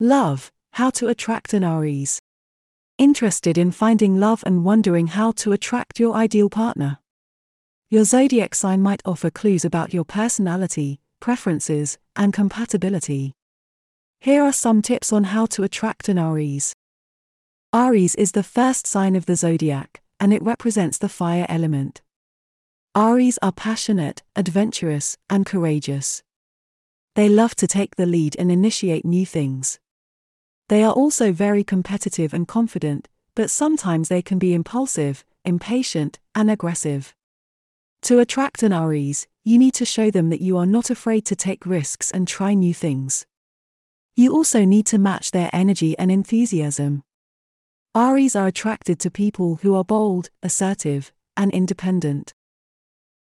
Love How to attract an Aries. Interested in finding love and wondering how to attract your ideal partner? Your zodiac sign might offer clues about your personality, preferences, and compatibility. Here are some tips on how to attract an Aries. Aries is the first sign of the zodiac, and it represents the fire element. Aries are passionate, adventurous, and courageous. They love to take the lead and initiate new things. They are also very competitive and confident, but sometimes they can be impulsive, impatient, and aggressive. To attract an Aries, you need to show them that you are not afraid to take risks and try new things. You also need to match their energy and enthusiasm. Aries are attracted to people who are bold, assertive, and independent.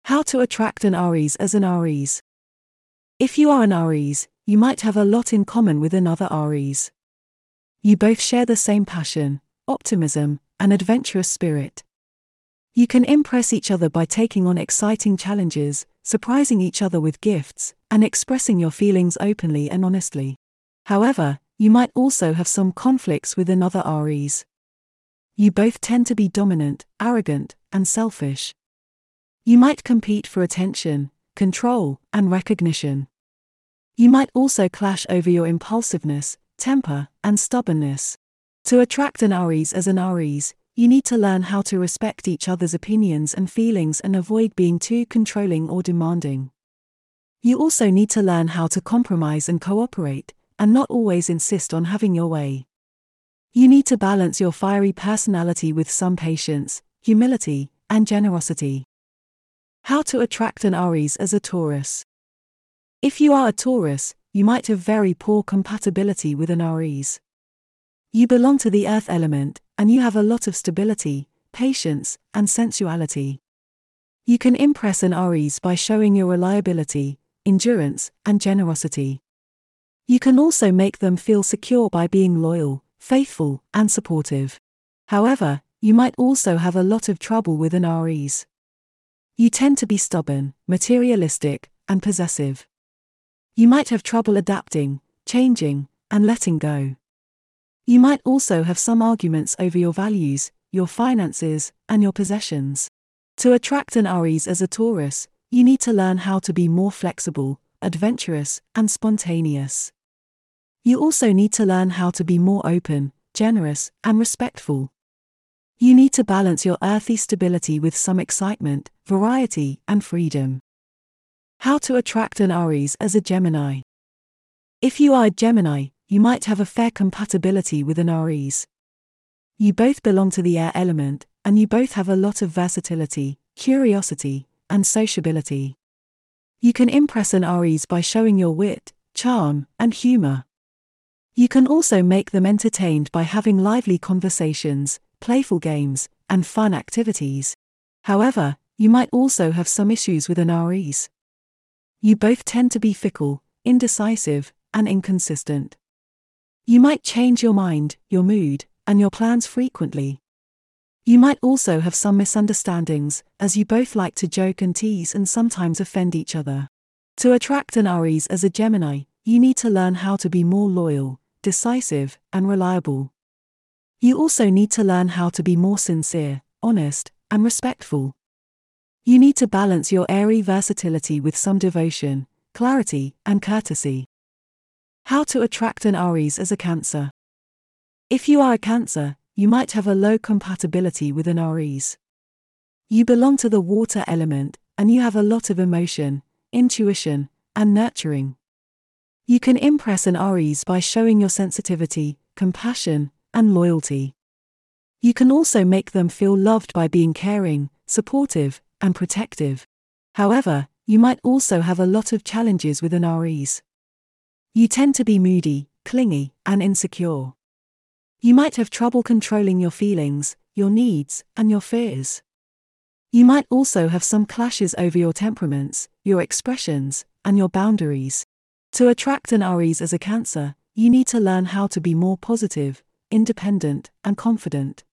How to attract an Aries as an Aries. If you are an Aries, you might have a lot in common with another Aries. You both share the same passion, optimism, and adventurous spirit. You can impress each other by taking on exciting challenges, surprising each other with gifts, and expressing your feelings openly and honestly. However, you might also have some conflicts with another Aries. You both tend to be dominant, arrogant, and selfish. You might compete for attention, control, and recognition. You might also clash over your impulsiveness, temper, and stubbornness. To attract an Aries as an Aries, you need to learn how to respect each other's opinions and feelings and avoid being too controlling or demanding. You also need to learn how to compromise and cooperate, and not always insist on having your way. You need to balance your fiery personality with some patience, humility, and generosity. How to attract an Aries as a Taurus. If you are a Taurus, you might have very poor compatibility with an Aries. You belong to the earth element, and you have a lot of stability, patience, and sensuality. You can impress an Aries by showing your reliability, endurance, and generosity. You can also make them feel secure by being loyal, faithful, and supportive. However, you might also have a lot of trouble with an Aries. You tend to be stubborn, materialistic, and possessive. You might have trouble adapting, changing, and letting go. You might also have some arguments over your values, your finances, and your possessions. To attract an Aries as a Taurus, you need to learn how to be more flexible, adventurous, and spontaneous. You also need to learn how to be more open, generous, and respectful. You need to balance your earthy stability with some excitement, variety, and freedom. How to attract an Aries as a Gemini. If you are a Gemini, you might have a fair compatibility with an Aries. You both belong to the air element, and you both have a lot of versatility, curiosity, and sociability. You can impress an Aries by showing your wit, charm, and humor. You can also make them entertained by having lively conversations, playful games, and fun activities. However, you might also have some issues with an Aries. You both tend to be fickle, indecisive, and inconsistent. You might change your mind, your mood, and your plans frequently. You might also have some misunderstandings, as you both like to joke and tease and sometimes offend each other. To attract an Aries as a Gemini, you need to learn how to be more loyal, decisive, and reliable. You also need to learn how to be more sincere, honest, and respectful. You need to balance your airy versatility with some devotion, clarity, and courtesy. How to attract an Aries as a Cancer. If you are a Cancer, you might have a low compatibility with an Aries. You belong to the water element, and you have a lot of emotion, intuition, and nurturing. You can impress an Aries by showing your sensitivity, compassion, and loyalty. You can also make them feel loved by being caring, supportive, and protective. However, you might also have a lot of challenges with an Aries. You tend to be moody, clingy, and insecure. You might have trouble controlling your feelings, your needs, and your fears. You might also have some clashes over your temperaments, your expressions, and your boundaries. To attract an Aries as a Cancer, you need to learn how to be more positive, independent, and confident.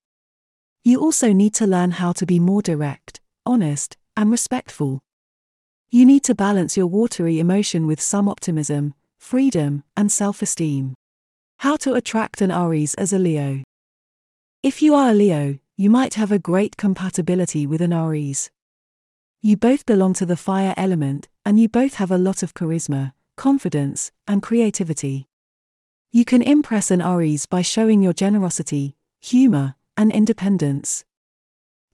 You also need to learn how to be more direct, honest, and respectful. You need to balance your watery emotion with some optimism, freedom, and self esteem. How to attract an Aries as a Leo. If you are a Leo, you might have a great compatibility with an Aries. You both belong to the fire element, and you both have a lot of charisma, confidence, and creativity. You can impress an Aries by showing your generosity, humor, and independence.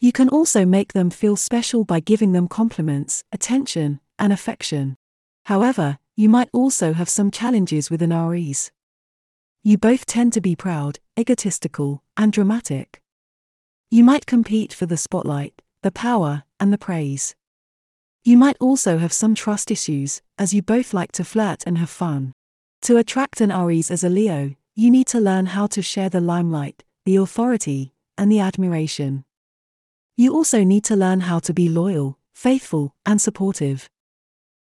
You can also make them feel special by giving them compliments, attention, and affection. However, you might also have some challenges with an Aries. You both tend to be proud, egotistical, and dramatic. You might compete for the spotlight, the power, and the praise. You might also have some trust issues, as you both like to flirt and have fun. To attract an Aries as a Leo, you need to learn how to share the limelight, the authority, and the admiration. You also need to learn how to be loyal, faithful, and supportive.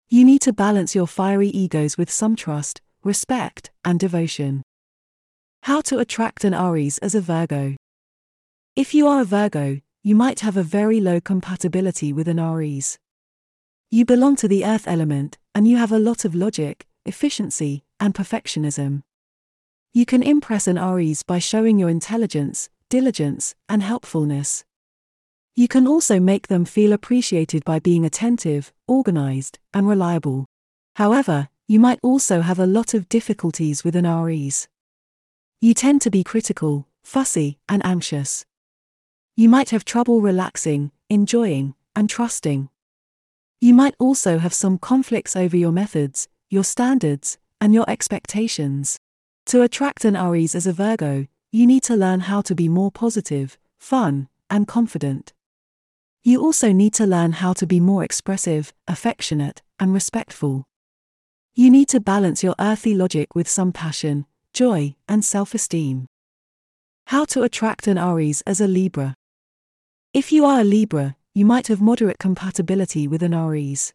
You need to balance your fiery egos with some trust, respect, and devotion. How to attract an Aries as a Virgo. If you are a Virgo, you might have a very low compatibility with an Aries. You belong to the earth element, and you have a lot of logic, efficiency, and perfectionism. You can impress an Aries by showing your intelligence, diligence, and helpfulness. You can also make them feel appreciated by being attentive, organized, and reliable. However, you might also have a lot of difficulties with an Aries. You tend to be critical, fussy, and anxious. You might have trouble relaxing, enjoying, and trusting. You might also have some conflicts over your methods, your standards, and your expectations. To attract an Aries as a Virgo, you need to learn how to be more positive, fun, and confident. You also need to learn how to be more expressive, affectionate, and respectful. You need to balance your earthy logic with some passion, joy, and self esteem. How to attract an Aries as a Libra. If you are a Libra, you might have moderate compatibility with an Aries.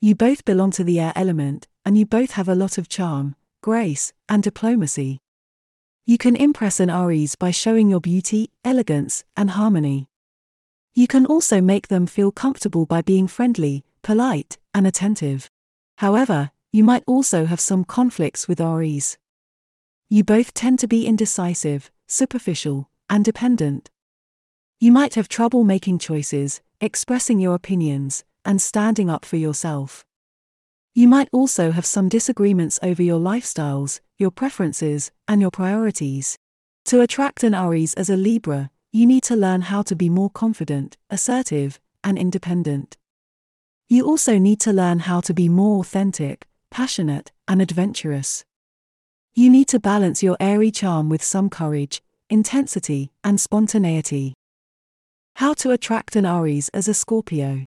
You both belong to the air element, and you both have a lot of charm, grace, and diplomacy. You can impress an Aries by showing your beauty, elegance, and harmony. You can also make them feel comfortable by being friendly, polite, and attentive. However, you might also have some conflicts with Aries. You both tend to be indecisive, superficial, and dependent. You might have trouble making choices, expressing your opinions, and standing up for yourself. You might also have some disagreements over your lifestyles, your preferences, and your priorities. To attract an Aries as a Libra, you need to learn how to be more confident, assertive, and independent. You also need to learn how to be more authentic, passionate, and adventurous. You need to balance your airy charm with some courage, intensity, and spontaneity. How to attract an Aries as a Scorpio.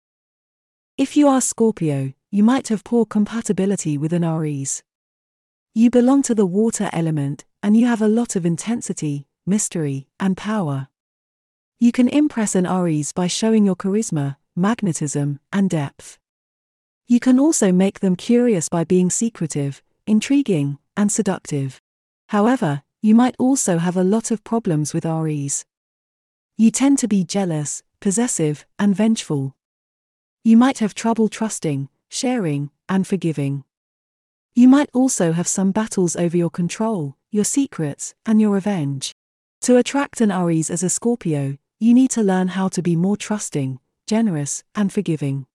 If you are Scorpio, you might have poor compatibility with an Aries. You belong to the water element, and you have a lot of intensity, mystery, and power. You can impress an Aries by showing your charisma, magnetism, and depth. You can also make them curious by being secretive, intriguing, and seductive. However, you might also have a lot of problems with Aries. You tend to be jealous, possessive, and vengeful. You might have trouble trusting, sharing, and forgiving. You might also have some battles over your control, your secrets, and your revenge. To attract an Aries as a Scorpio, you need to learn how to be more trusting, generous, and forgiving.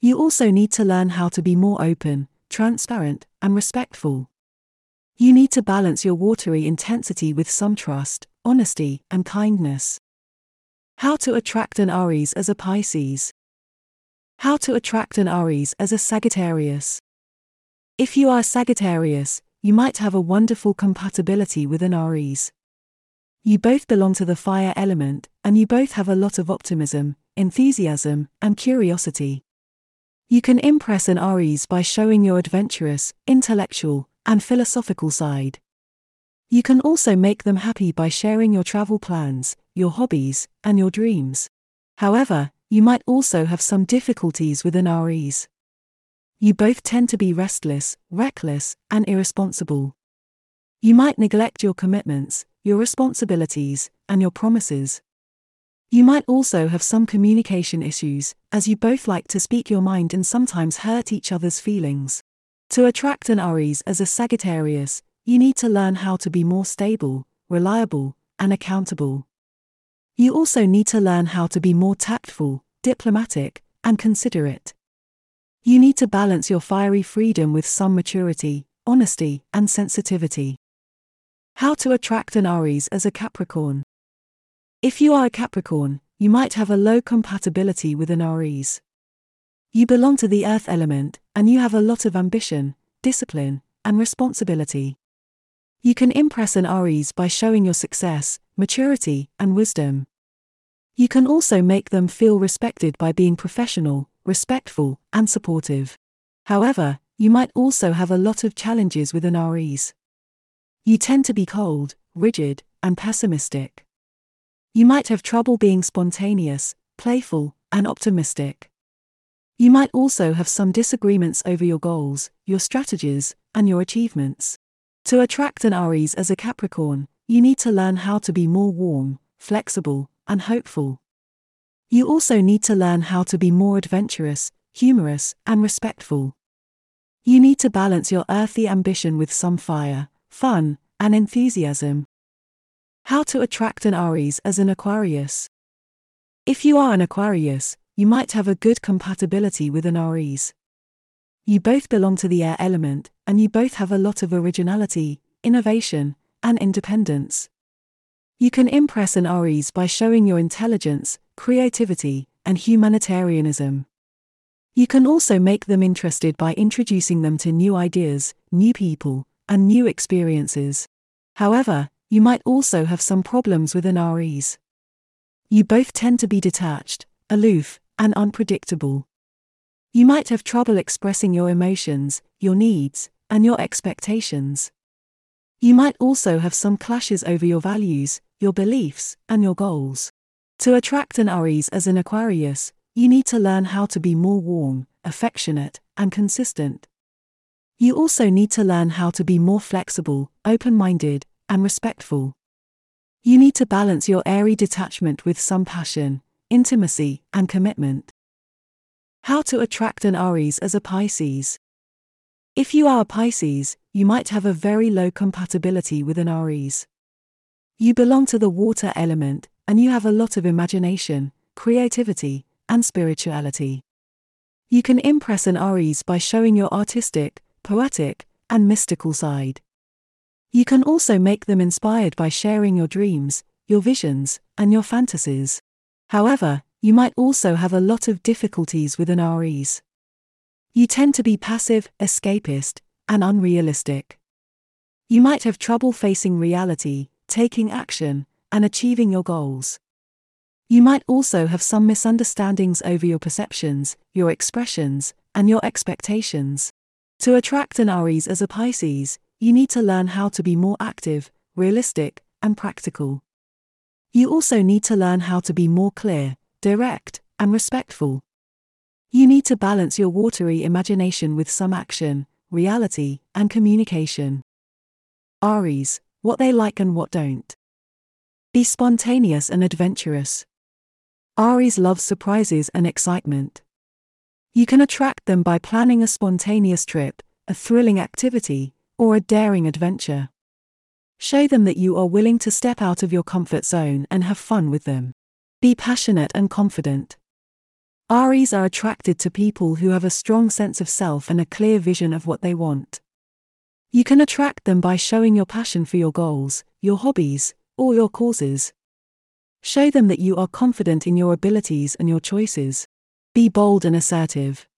You also need to learn how to be more open, transparent, and respectful. You need to balance your watery intensity with some trust, honesty, and kindness. How to attract an Aries as a Pisces. How to attract an Aries as a Sagittarius. If you are Sagittarius, you might have a wonderful compatibility with an Aries. You both belong to the fire element, and you both have a lot of optimism, enthusiasm, and curiosity. You can impress an Aries by showing your adventurous, intellectual, and philosophical side. You can also make them happy by sharing your travel plans, your hobbies, and your dreams. However, you might also have some difficulties with an Aries. You both tend to be restless, reckless, and irresponsible. You might neglect your commitments, your responsibilities, and your promises. You might also have some communication issues, as you both like to speak your mind and sometimes hurt each other's feelings. To attract an Aries as a Sagittarius, you need to learn how to be more stable, reliable, and accountable. You also need to learn how to be more tactful, diplomatic, and considerate. You need to balance your fiery freedom with some maturity, honesty, and sensitivity. How to attract an Aries as a Capricorn. If you are a Capricorn, you might have a low compatibility with an Aries. You belong to the earth element, and you have a lot of ambition, discipline, and responsibility. You can impress an Aries by showing your success, maturity, and wisdom. You can also make them feel respected by being professional, respectful, and supportive. However, you might also have a lot of challenges with an Aries. You tend to be cold, rigid, and pessimistic. You might have trouble being spontaneous, playful, and optimistic. You might also have some disagreements over your goals, your strategies, and your achievements. To attract an Aries as a Capricorn, you need to learn how to be more warm, flexible, and hopeful. You also need to learn how to be more adventurous, humorous, and respectful. You need to balance your earthy ambition with some fire, fun, and enthusiasm. How to attract an Aries as an Aquarius. If you are an Aquarius, you might have a good compatibility with an Aries. You both belong to the air element, and you both have a lot of originality, innovation, and independence. You can impress an Aries by showing your intelligence, creativity, and humanitarianism. You can also make them interested by introducing them to new ideas, new people, and new experiences. However, you might also have some problems with an Aries. You both tend to be detached, aloof, and unpredictable. You might have trouble expressing your emotions, your needs, and your expectations. You might also have some clashes over your values, your beliefs, and your goals. To attract an Aries as an Aquarius, you need to learn how to be more warm, affectionate, and consistent. You also need to learn how to be more flexible, open minded, and respectful. You need to balance your airy detachment with some passion, intimacy, and commitment. How to attract an Aries as a Pisces. If you are a Pisces, you might have a very low compatibility with an Aries. You belong to the water element, and you have a lot of imagination, creativity, and spirituality. You can impress an Aries by showing your artistic, poetic, and mystical side. You can also make them inspired by sharing your dreams, your visions, and your fantasies. However, you might also have a lot of difficulties with an Aries. You tend to be passive, escapist, and unrealistic. You might have trouble facing reality, taking action, and achieving your goals. You might also have some misunderstandings over your perceptions, your expressions, and your expectations. To attract an Aries as a Pisces, you need to learn how to be more active, realistic, and practical. You also need to learn how to be more clear, direct, and respectful. You need to balance your watery imagination with some action, reality, and communication. Aries, what they like and what don't. Be spontaneous and adventurous. Aries loves surprises and excitement. You can attract them by planning a spontaneous trip, a thrilling activity, or a daring adventure. Show them that you are willing to step out of your comfort zone and have fun with them. Be passionate and confident. Aries are attracted to people who have a strong sense of self and a clear vision of what they want. You can attract them by showing your passion for your goals, your hobbies, or your causes. Show them that you are confident in your abilities and your choices. Be bold and assertive.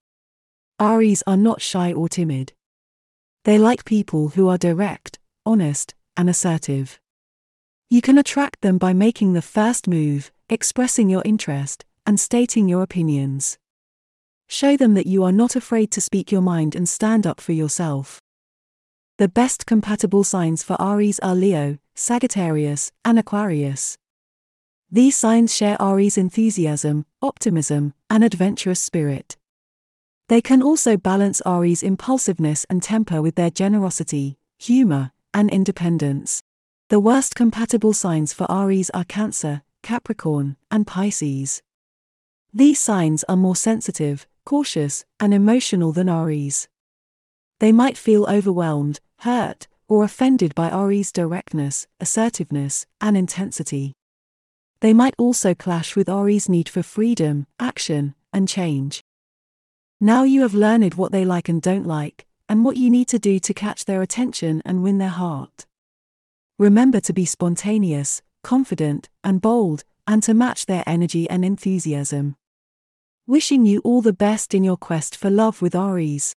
Aries are not shy or timid. They like people who are direct, honest, and assertive. You can attract them by making the first move, expressing your interest, and stating your opinions. Show them that you are not afraid to speak your mind and stand up for yourself. The best compatible signs for Aries are Leo, Sagittarius, and Aquarius. These signs share Aries' enthusiasm, optimism, and adventurous spirit. They can also balance Aries' impulsiveness and temper with their generosity, humor, and independence. The worst compatible signs for Aries are Cancer, Capricorn, and Pisces. These signs are more sensitive, cautious, and emotional than Aries. They might feel overwhelmed, hurt, or offended by Aries' directness, assertiveness, and intensity. They might also clash with Aries' need for freedom, action, and change. Now you have learned what they like and don't like, and what you need to do to catch their attention and win their heart. Remember to be spontaneous, confident, and bold, and to match their energy and enthusiasm. Wishing you all the best in your quest for love with Aries.